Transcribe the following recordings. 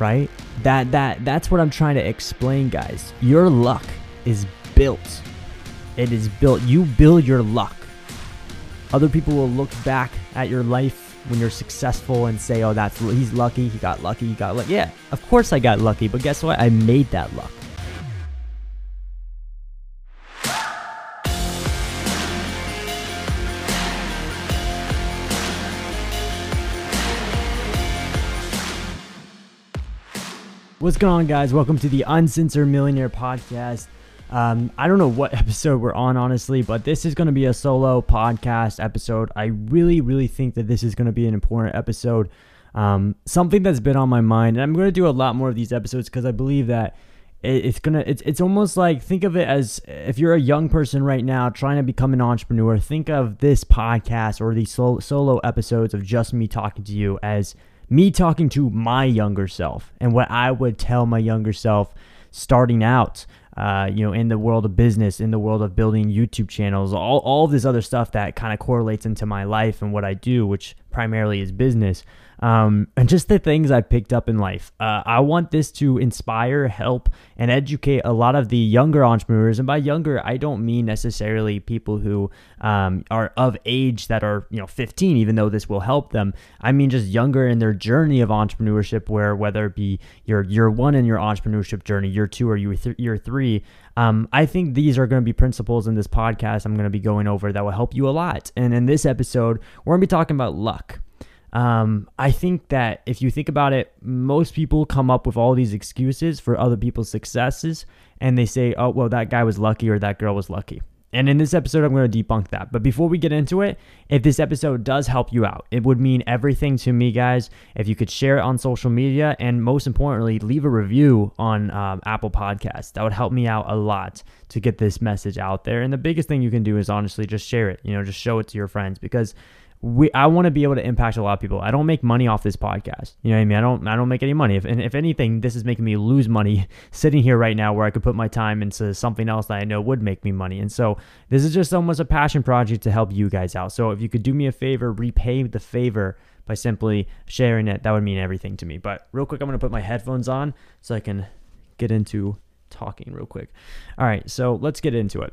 right? That that that's what I'm trying to explain, guys. Your luck is built. It is built. You build your luck. Other people will look back at your life when you're successful and say, "Oh, that's he's lucky. He got lucky. He got lucky." Yeah, of course I got lucky, but guess what? I made that luck. What's going on, guys? Welcome to the Uncensored Millionaire Podcast. Um, I don't know what episode we're on, honestly, but this is going to be a solo podcast episode. I really, really think that this is going to be an important episode. Um, something that's been on my mind, and I'm going to do a lot more of these episodes because I believe that it, it's gonna. It's it's almost like think of it as if you're a young person right now trying to become an entrepreneur. Think of this podcast or these solo, solo episodes of just me talking to you as me talking to my younger self and what I would tell my younger self starting out, uh, you know, in the world of business, in the world of building YouTube channels, all, all this other stuff that kind of correlates into my life and what I do, which primarily is business um, and just the things I picked up in life. Uh, I want this to inspire, help, and educate a lot of the younger entrepreneurs. And by younger, I don't mean necessarily people who um, are of age that are you know 15, even though this will help them. I mean just younger in their journey of entrepreneurship, where whether it be your year one in your entrepreneurship journey, year two, or year, th- year three. Um, I think these are going to be principles in this podcast I'm going to be going over that will help you a lot. And in this episode, we're going to be talking about luck. Um, I think that if you think about it, most people come up with all these excuses for other people's successes and they say, oh, well, that guy was lucky or that girl was lucky. And in this episode, I'm going to debunk that. But before we get into it, if this episode does help you out, it would mean everything to me, guys. If you could share it on social media and most importantly, leave a review on um, Apple Podcasts, that would help me out a lot to get this message out there. And the biggest thing you can do is honestly just share it, you know, just show it to your friends because we I want to be able to impact a lot of people. I don't make money off this podcast. You know what I mean? I don't I don't make any money. If and if anything, this is making me lose money sitting here right now where I could put my time into something else that I know would make me money. And so this is just almost a passion project to help you guys out. So if you could do me a favor, repay the favor by simply sharing it, that would mean everything to me. But real quick, I'm gonna put my headphones on so I can get into talking real quick. All right, so let's get into it.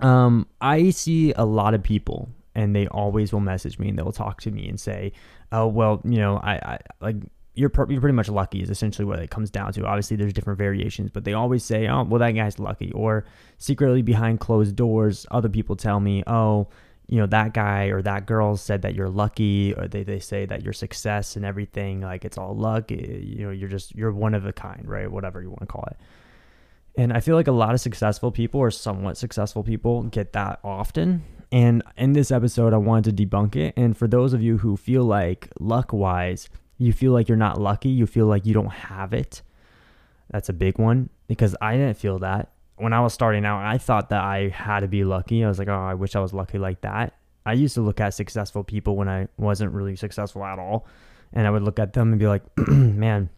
Um, I see a lot of people and they always will message me and they'll talk to me and say, "Oh, well, you know, I, I like." You're, you're pretty much lucky is essentially what it comes down to. Obviously, there's different variations, but they always say, "Oh, well, that guy's lucky," or secretly behind closed doors, other people tell me, "Oh, you know that guy or that girl said that you're lucky or they, they say that your success and everything like it's all luck eh, you know you're just you're one of a kind right whatever you want to call it and i feel like a lot of successful people or somewhat successful people get that often and in this episode, I wanted to debunk it. And for those of you who feel like luck wise, you feel like you're not lucky, you feel like you don't have it, that's a big one because I didn't feel that. When I was starting out, I thought that I had to be lucky. I was like, oh, I wish I was lucky like that. I used to look at successful people when I wasn't really successful at all. And I would look at them and be like, man,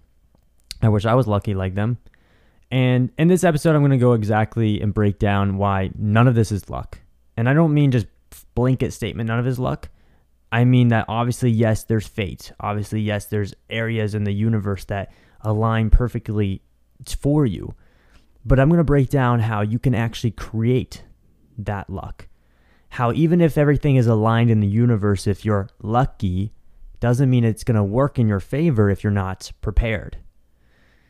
I wish I was lucky like them. And in this episode, I'm going to go exactly and break down why none of this is luck. And I don't mean just blanket statement, none of his luck. I mean that obviously, yes, there's fate. Obviously, yes, there's areas in the universe that align perfectly for you. But I'm going to break down how you can actually create that luck. How even if everything is aligned in the universe, if you're lucky, doesn't mean it's going to work in your favor if you're not prepared.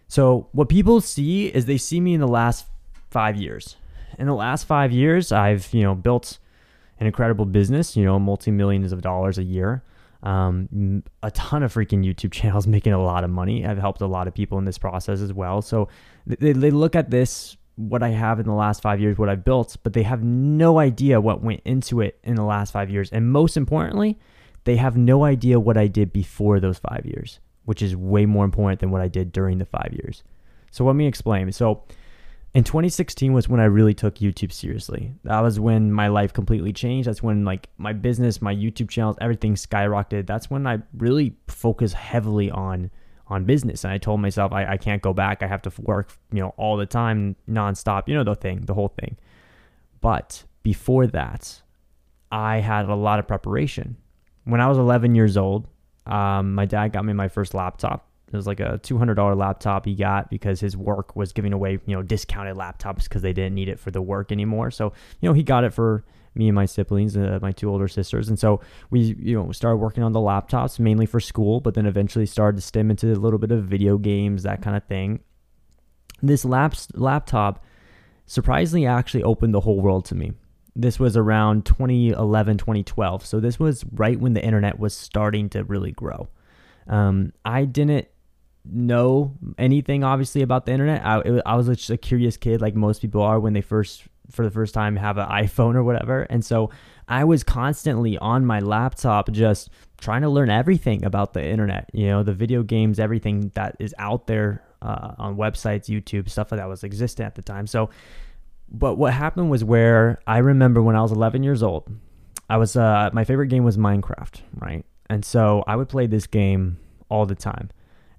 So, what people see is they see me in the last five years in the last five years, I've you know built an incredible business. You know, multi millions of dollars a year. Um, a ton of freaking YouTube channels making a lot of money. I've helped a lot of people in this process as well. So they, they look at this, what I have in the last five years, what I've built, but they have no idea what went into it in the last five years. And most importantly, they have no idea what I did before those five years, which is way more important than what I did during the five years. So let me explain. So in 2016 was when I really took YouTube seriously. That was when my life completely changed. That's when like my business, my YouTube channels, everything skyrocketed. That's when I really focused heavily on on business. And I told myself I, I can't go back. I have to work, you know, all the time, nonstop. You know the thing, the whole thing. But before that, I had a lot of preparation. When I was 11 years old, um, my dad got me my first laptop It was like a $200 laptop he got because his work was giving away, you know, discounted laptops because they didn't need it for the work anymore. So, you know, he got it for me and my siblings, uh, my two older sisters. And so we, you know, started working on the laptops mainly for school, but then eventually started to stem into a little bit of video games, that kind of thing. This laps, laptop surprisingly actually opened the whole world to me. This was around 2011, 2012. So this was right when the internet was starting to really grow. Um, I didn't know anything obviously about the internet. I, it, I was just a curious kid, like most people are when they first, for the first time, have an iPhone or whatever. And so I was constantly on my laptop just trying to learn everything about the internet, you know, the video games, everything that is out there uh, on websites, YouTube, stuff like that was existent at the time. So but what happened was where I remember when I was 11 years old, I was uh, my favorite game was Minecraft, right? And so I would play this game all the time.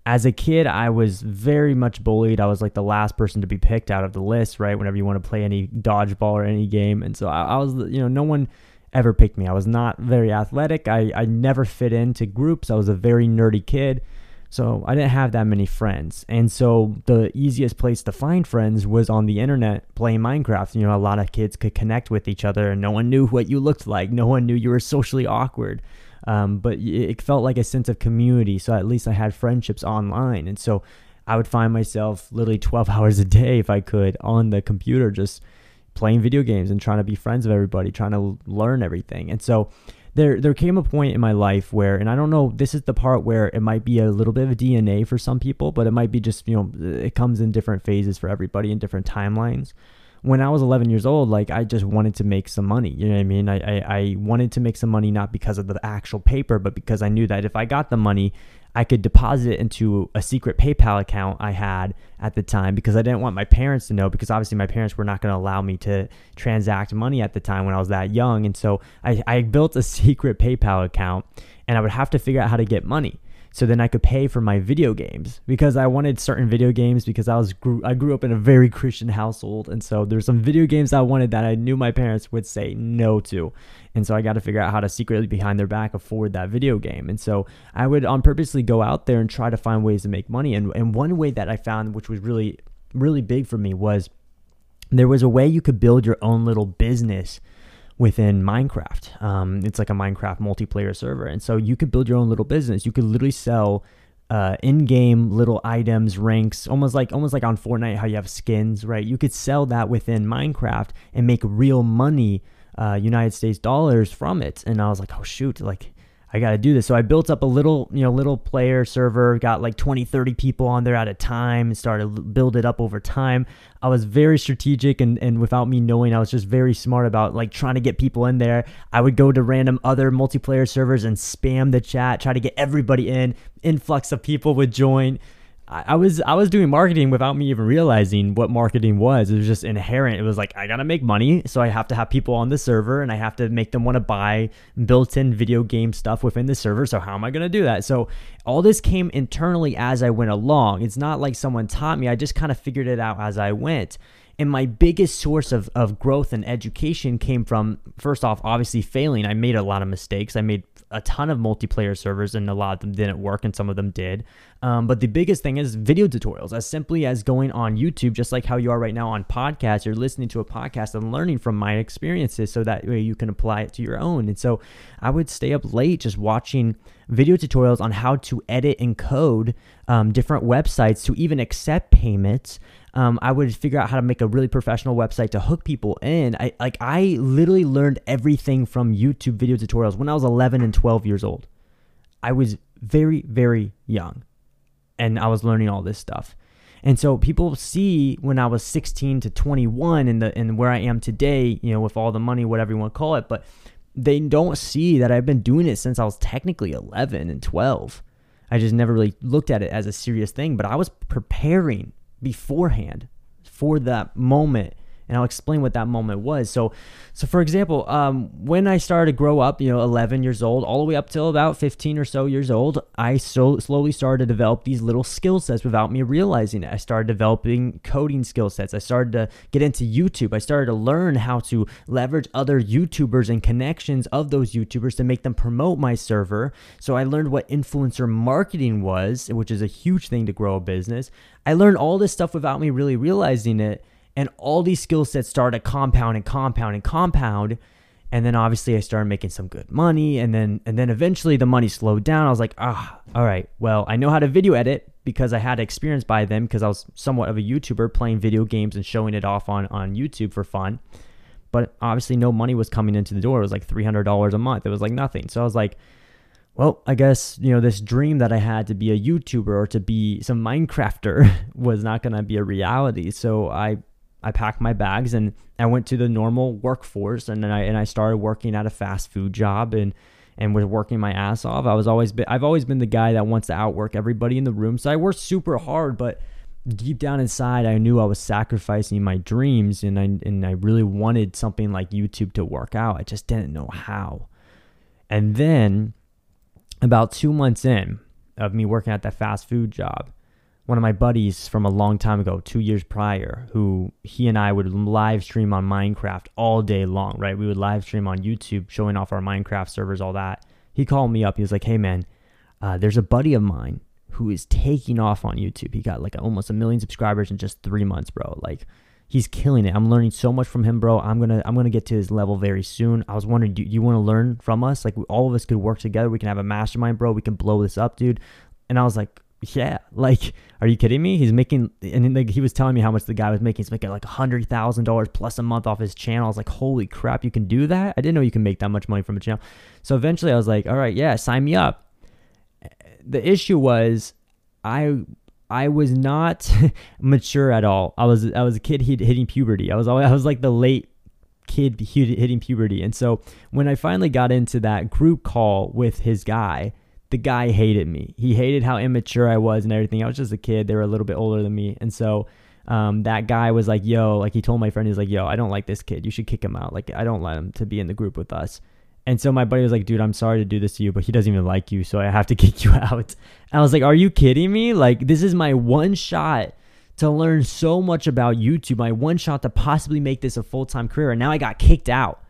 As a kid, I was very much bullied. I was like the last person to be picked out of the list, right? Whenever you want to play any dodgeball or any game, and so I, I was, you know, no one ever picked me. I was not very athletic. I, I never fit into groups. I was a very nerdy kid. So I didn't have that many friends. And so the easiest place to find friends was on the internet playing Minecraft. You know, a lot of kids could connect with each other and no one knew what you looked like. No one knew you were socially awkward. Um, but it felt like a sense of community. So at least I had friendships online. And so I would find myself literally 12 hours a day, if I could, on the computer, just playing video games and trying to be friends with everybody, trying to learn everything. And so there there came a point in my life where and I don't know this is the part where it might be a little bit of a DNA for some people but it might be just you know it comes in different phases for everybody in different timelines when I was 11 years old, like I just wanted to make some money. You know what I mean? I, I, I, wanted to make some money not because of the actual paper, but because I knew that if I got the money, I could deposit it into a secret PayPal account I had at the time because I didn't want my parents to know because obviously my parents were not going to allow me to transact money at the time when I was that young. And so I, I built a secret PayPal account and I would have to figure out how to get money so then I could pay for my video games because I wanted certain video games because I was grew I grew up in a very Christian household and so there's some video games I wanted that I knew my parents would say no to. And so I got to figure out how to secretly behind their back afford that video game. And so I would on purposely go out there and try to find ways to make money. And and one way that I found which was really really big for me was there was a way you could build your own little business within Minecraft. Um, it's like a Minecraft multiplayer server. And so you could build your own little business. You could literally sell uh, in-game little items, ranks, almost like almost like on Fortnite, how you have skins, right? You could sell that within Minecraft and make real money, uh, United States dollars from it. And I was like, oh shoot, like I got to do this. So I built up a little, you know, little player server, got like 20, 30 people on there at a time and started build it up over time. I was very strategic and, and without me knowing, I was just very smart about like trying to get people in there. I would go to random other multiplayer servers and spam the chat, try to get everybody in. Influx of people would join. I was I was doing marketing without me even realizing what marketing was. It was just inherent. It was like I gotta make money, so I have to have people on the server, and I have to make them want to buy built-in video game stuff within the server. So how am I gonna do that? So all this came internally as I went along. It's not like someone taught me. I just kind of figured it out as I went. And my biggest source of, of growth and education came from, first off, obviously failing. I made a lot of mistakes. I made a ton of multiplayer servers, and a lot of them didn't work, and some of them did. Um, but the biggest thing is video tutorials, as simply as going on YouTube, just like how you are right now on podcasts. You're listening to a podcast and learning from my experiences so that way you can apply it to your own. And so I would stay up late just watching video tutorials on how to edit and code um, different websites to even accept payments um, I would figure out how to make a really professional website to hook people in. I like I literally learned everything from YouTube video tutorials when I was 11 and 12 years old. I was very very young, and I was learning all this stuff. And so people see when I was 16 to 21 and the and where I am today, you know, with all the money, whatever you want to call it, but they don't see that I've been doing it since I was technically 11 and 12. I just never really looked at it as a serious thing, but I was preparing beforehand for that moment and I'll explain what that moment was. So, so for example, um, when I started to grow up, you know, 11 years old, all the way up till about 15 or so years old, I so slowly started to develop these little skill sets without me realizing it. I started developing coding skill sets. I started to get into YouTube. I started to learn how to leverage other YouTubers and connections of those YouTubers to make them promote my server. So I learned what influencer marketing was, which is a huge thing to grow a business. I learned all this stuff without me really realizing it. And all these skill sets started compound and compound and compound. And then obviously I started making some good money. And then and then eventually the money slowed down. I was like, ah, all right, well, I know how to video edit because I had experience by then because I was somewhat of a YouTuber playing video games and showing it off on, on YouTube for fun. But obviously no money was coming into the door. It was like $300 a month. It was like nothing. So I was like, well, I guess, you know, this dream that I had to be a YouTuber or to be some Minecrafter was not going to be a reality. So I I packed my bags and I went to the normal workforce and then I and I started working at a fast food job and and was working my ass off. I was always been, I've always been the guy that wants to outwork everybody in the room. So I worked super hard, but deep down inside I knew I was sacrificing my dreams and I and I really wanted something like YouTube to work out. I just didn't know how. And then about 2 months in of me working at that fast food job, one of my buddies from a long time ago, two years prior, who he and I would live stream on Minecraft all day long, right? We would live stream on YouTube, showing off our Minecraft servers, all that. He called me up. He was like, hey, man, uh, there's a buddy of mine who is taking off on YouTube. He got like almost a million subscribers in just three months, bro. Like, he's killing it. I'm learning so much from him, bro. I'm gonna I'm gonna get to his level very soon. I was wondering, do you want to learn from us? Like, all of us could work together. We can have a mastermind, bro. We can blow this up, dude. And I was like, yeah, like, are you kidding me? He's making, and like, he was telling me how much the guy was making. He's making like a hundred thousand dollars plus a month off his channel. I was like, holy crap, you can do that? I didn't know you can make that much money from a channel. So eventually, I was like, all right, yeah, sign me up. The issue was, I I was not mature at all. I was I was a kid hitting puberty. I was I was like the late kid hitting puberty. And so when I finally got into that group call with his guy the guy hated me. He hated how immature I was and everything. I was just a kid. They were a little bit older than me. And so um, that guy was like, yo, like he told my friend, he's like, yo, I don't like this kid. You should kick him out. Like, I don't let him to be in the group with us. And so my buddy was like, dude, I'm sorry to do this to you, but he doesn't even like you. So I have to kick you out. And I was like, are you kidding me? Like, this is my one shot to learn so much about YouTube, my one shot to possibly make this a full time career. And now I got kicked out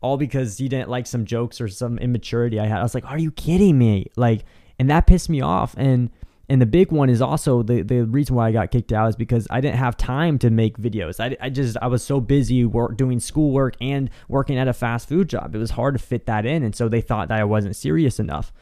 all because he didn't like some jokes or some immaturity I had. I was like, "Are you kidding me?" Like, and that pissed me off. And and the big one is also the the reason why I got kicked out is because I didn't have time to make videos. I, I just I was so busy work doing schoolwork and working at a fast food job. It was hard to fit that in, and so they thought that I wasn't serious enough.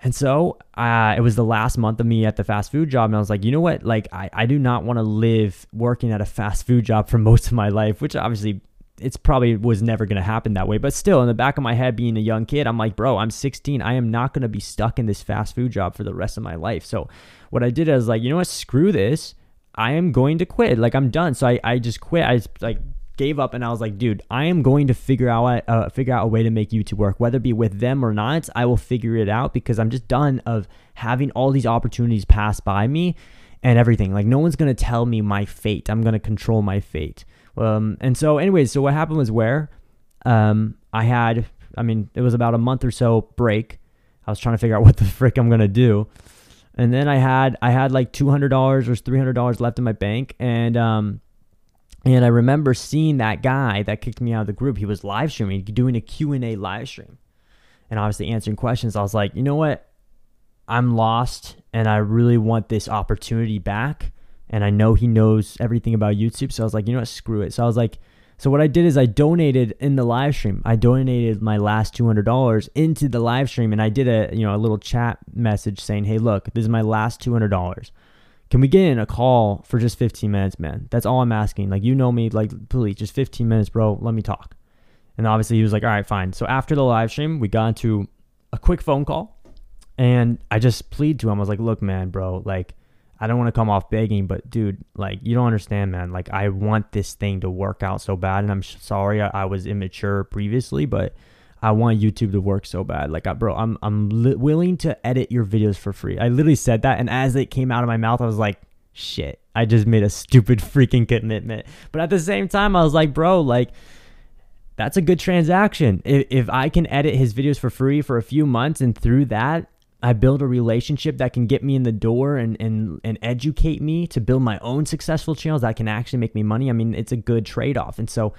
And so uh, it was the last month of me at the fast food job. And I was like, you know what? Like, I, I do not want to live working at a fast food job for most of my life, which obviously it's probably was never going to happen that way. But still, in the back of my head, being a young kid, I'm like, bro, I'm 16. I am not going to be stuck in this fast food job for the rest of my life. So what I did is like, you know what? Screw this. I am going to quit. Like I'm done. So I, I just quit. I just like gave up and I was like, dude, I am going to figure out uh, figure out a way to make YouTube work, whether it be with them or not. I will figure it out because I'm just done of having all these opportunities pass by me and everything. Like no one's gonna tell me my fate. I'm gonna control my fate. Um, and so, anyways, so what happened was where um, I had, I mean, it was about a month or so break. I was trying to figure out what the frick I'm gonna do, and then I had I had like two hundred dollars or three hundred dollars left in my bank, and um, and I remember seeing that guy that kicked me out of the group. He was live streaming, doing a Q and A live stream, and obviously answering questions. I was like, you know what? I'm lost, and I really want this opportunity back and I know he knows everything about YouTube. So I was like, you know what, screw it. So I was like, so what I did is I donated in the live stream. I donated my last two hundred dollars into the live stream, and I did a you know a little chat message saying, hey, look, this is my last two hundred dollars. Can we get in a call for just fifteen minutes, man? That's all I'm asking. Like you know me, like please, just fifteen minutes, bro. Let me talk. And obviously he was like, all right, fine. So after the live stream, we got into a quick phone call, and I just plead to him. I was like, look, man, bro, like I don't want to come off begging, but dude, like you don't understand, man. Like I want this thing to work out so bad, and I'm sorry I, I was immature previously, but I want YouTube to work so bad. Like, I, bro, I'm I'm li- willing to edit your videos for free. I literally said that, and as it came out of my mouth, I was like, shit, I just made a stupid freaking commitment. But at the same time, I was like, bro, like, that's a good transaction. If, if I can edit his videos for free for a few months and through that, I build a relationship that can get me in the door and, and, and educate me to build my own successful channels that can actually make me money. I mean, it's a good trade off. And so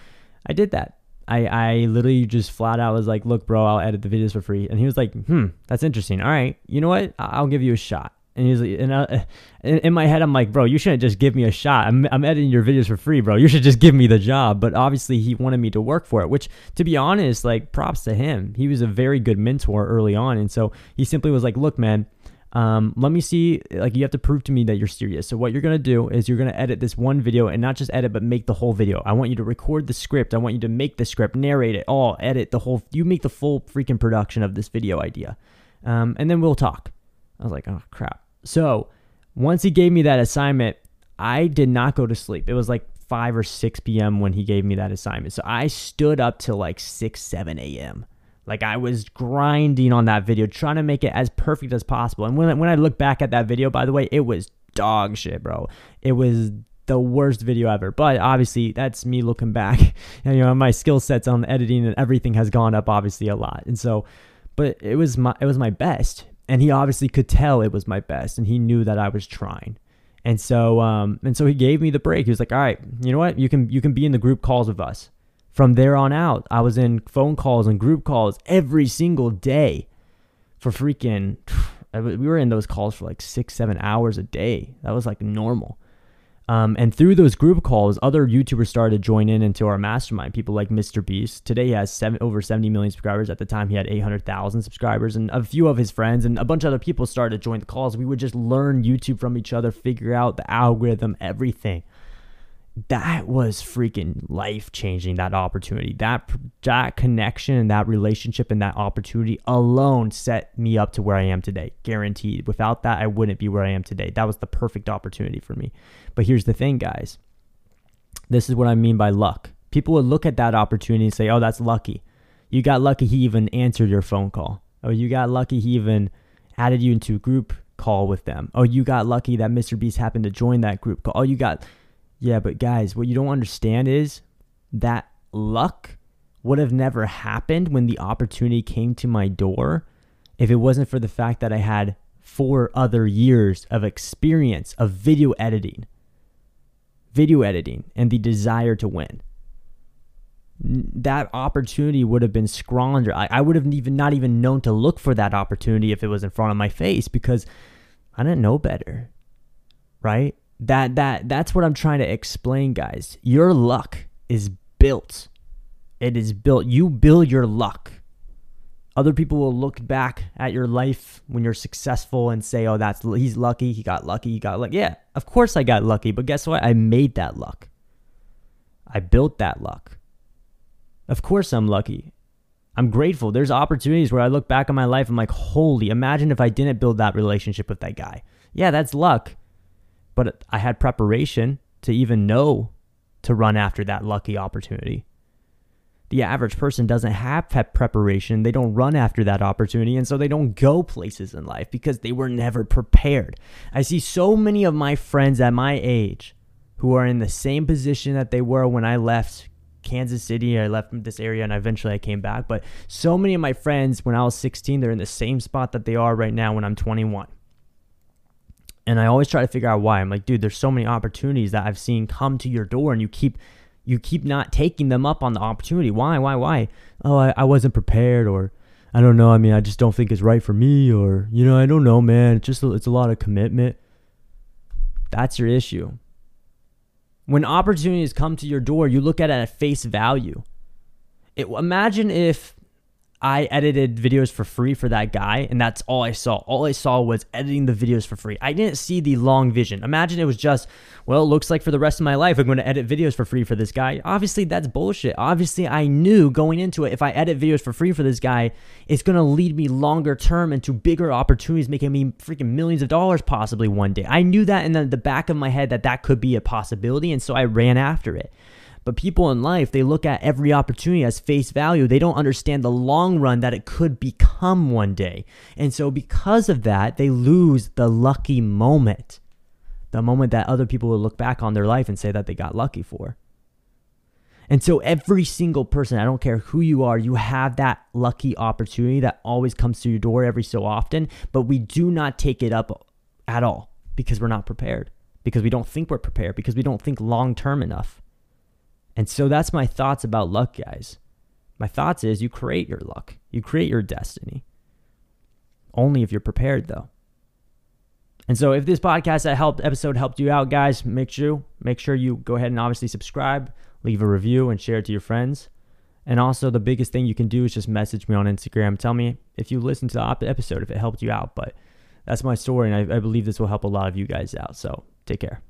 I did that. I, I literally just flat out was like, look, bro, I'll edit the videos for free. And he was like, hmm, that's interesting. All right, you know what? I'll give you a shot. And he's like, and I, in my head, I'm like, bro, you shouldn't just give me a shot. I'm, I'm editing your videos for free, bro. You should just give me the job. But obviously, he wanted me to work for it, which, to be honest, like, props to him. He was a very good mentor early on. And so he simply was like, look, man, um, let me see like you have to prove to me that you're serious so what you're going to do is you're going to edit this one video and not just edit but make the whole video i want you to record the script i want you to make the script narrate it all edit the whole you make the full freaking production of this video idea um, and then we'll talk i was like oh crap so once he gave me that assignment i did not go to sleep it was like 5 or 6 p.m when he gave me that assignment so i stood up till like 6 7 a.m like I was grinding on that video, trying to make it as perfect as possible. And when when I look back at that video, by the way, it was dog shit, bro. It was the worst video ever. But obviously, that's me looking back. And, you know, my skill sets on editing and everything has gone up obviously a lot. And so, but it was my it was my best. And he obviously could tell it was my best, and he knew that I was trying. And so, um, and so he gave me the break. He was like, "All right, you know what? You can you can be in the group calls with us." From there on out, I was in phone calls and group calls every single day for freaking. We were in those calls for like six, seven hours a day. That was like normal. Um, and through those group calls, other YouTubers started to join in into our mastermind. People like Mr. Beast. Today he has seven, over 70 million subscribers. At the time, he had 800,000 subscribers. And a few of his friends and a bunch of other people started to join the calls. We would just learn YouTube from each other, figure out the algorithm, everything that was freaking life changing that opportunity. That that connection and that relationship and that opportunity alone set me up to where I am today guaranteed. Without that I wouldn't be where I am today. That was the perfect opportunity for me. But here's the thing guys. This is what I mean by luck. People would look at that opportunity and say oh that's lucky. You got lucky he even answered your phone call. Oh you got lucky he even added you into a group call with them. Oh you got lucky that Mr. Beast happened to join that group call. Oh you got yeah, but guys, what you don't understand is that luck would have never happened when the opportunity came to my door if it wasn't for the fact that I had four other years of experience of video editing. Video editing and the desire to win. That opportunity would have been squandered. I, I would have even not even known to look for that opportunity if it was in front of my face because I didn't know better. Right? That that that's what I'm trying to explain, guys. Your luck is built. It is built. You build your luck. Other people will look back at your life when you're successful and say, "Oh, that's he's lucky. He got lucky. He got lucky." Yeah, of course I got lucky, but guess what? I made that luck. I built that luck. Of course I'm lucky. I'm grateful. There's opportunities where I look back on my life. I'm like, holy, imagine if I didn't build that relationship with that guy. Yeah, that's luck but I had preparation to even know to run after that lucky opportunity. The average person doesn't have preparation. They don't run after that opportunity. And so they don't go places in life because they were never prepared. I see so many of my friends at my age who are in the same position that they were when I left Kansas City. I left this area and eventually I came back. But so many of my friends, when I was 16, they're in the same spot that they are right now when I'm 21. And I always try to figure out why. I'm like, dude, there's so many opportunities that I've seen come to your door and you keep you keep not taking them up on the opportunity. Why? Why? Why? Oh, I, I wasn't prepared or I don't know. I mean, I just don't think it's right for me or you know, I don't know, man. It's just it's a lot of commitment. That's your issue. When opportunities come to your door, you look at it at face value. It, imagine if I edited videos for free for that guy, and that's all I saw. All I saw was editing the videos for free. I didn't see the long vision. Imagine it was just, well, it looks like for the rest of my life, I'm going to edit videos for free for this guy. Obviously, that's bullshit. Obviously, I knew going into it, if I edit videos for free for this guy, it's going to lead me longer term into bigger opportunities, making me freaking millions of dollars possibly one day. I knew that in the, back of my head that that could be a possibility, and so I ran after it. But people in life, they look at every opportunity as face value. They don't understand the long run that it could become one day. And so, because of that, they lose the lucky moment. the moment that other people will look back on their life and say that they got lucky for. And so every single person, I don't care who you are, you have that lucky opportunity that always comes to your door every so often, but we do not take it up at all because we're not prepared, because we don't think we're prepared, because we don't think long term enough. And so that's my thoughts about luck, guys. My thoughts is you create your luck. You create your destiny. Only if you're prepared though. And so if this podcast that helped episode helped you out, guys, make sure make sure you go ahead and obviously subscribe, leave a review and share it to your friends. And also the biggest thing you can do is just message me on Instagram. Tell me if you listened to the episode if it helped you out. But that's my story and I, I believe this will help a lot of you guys out. So take care.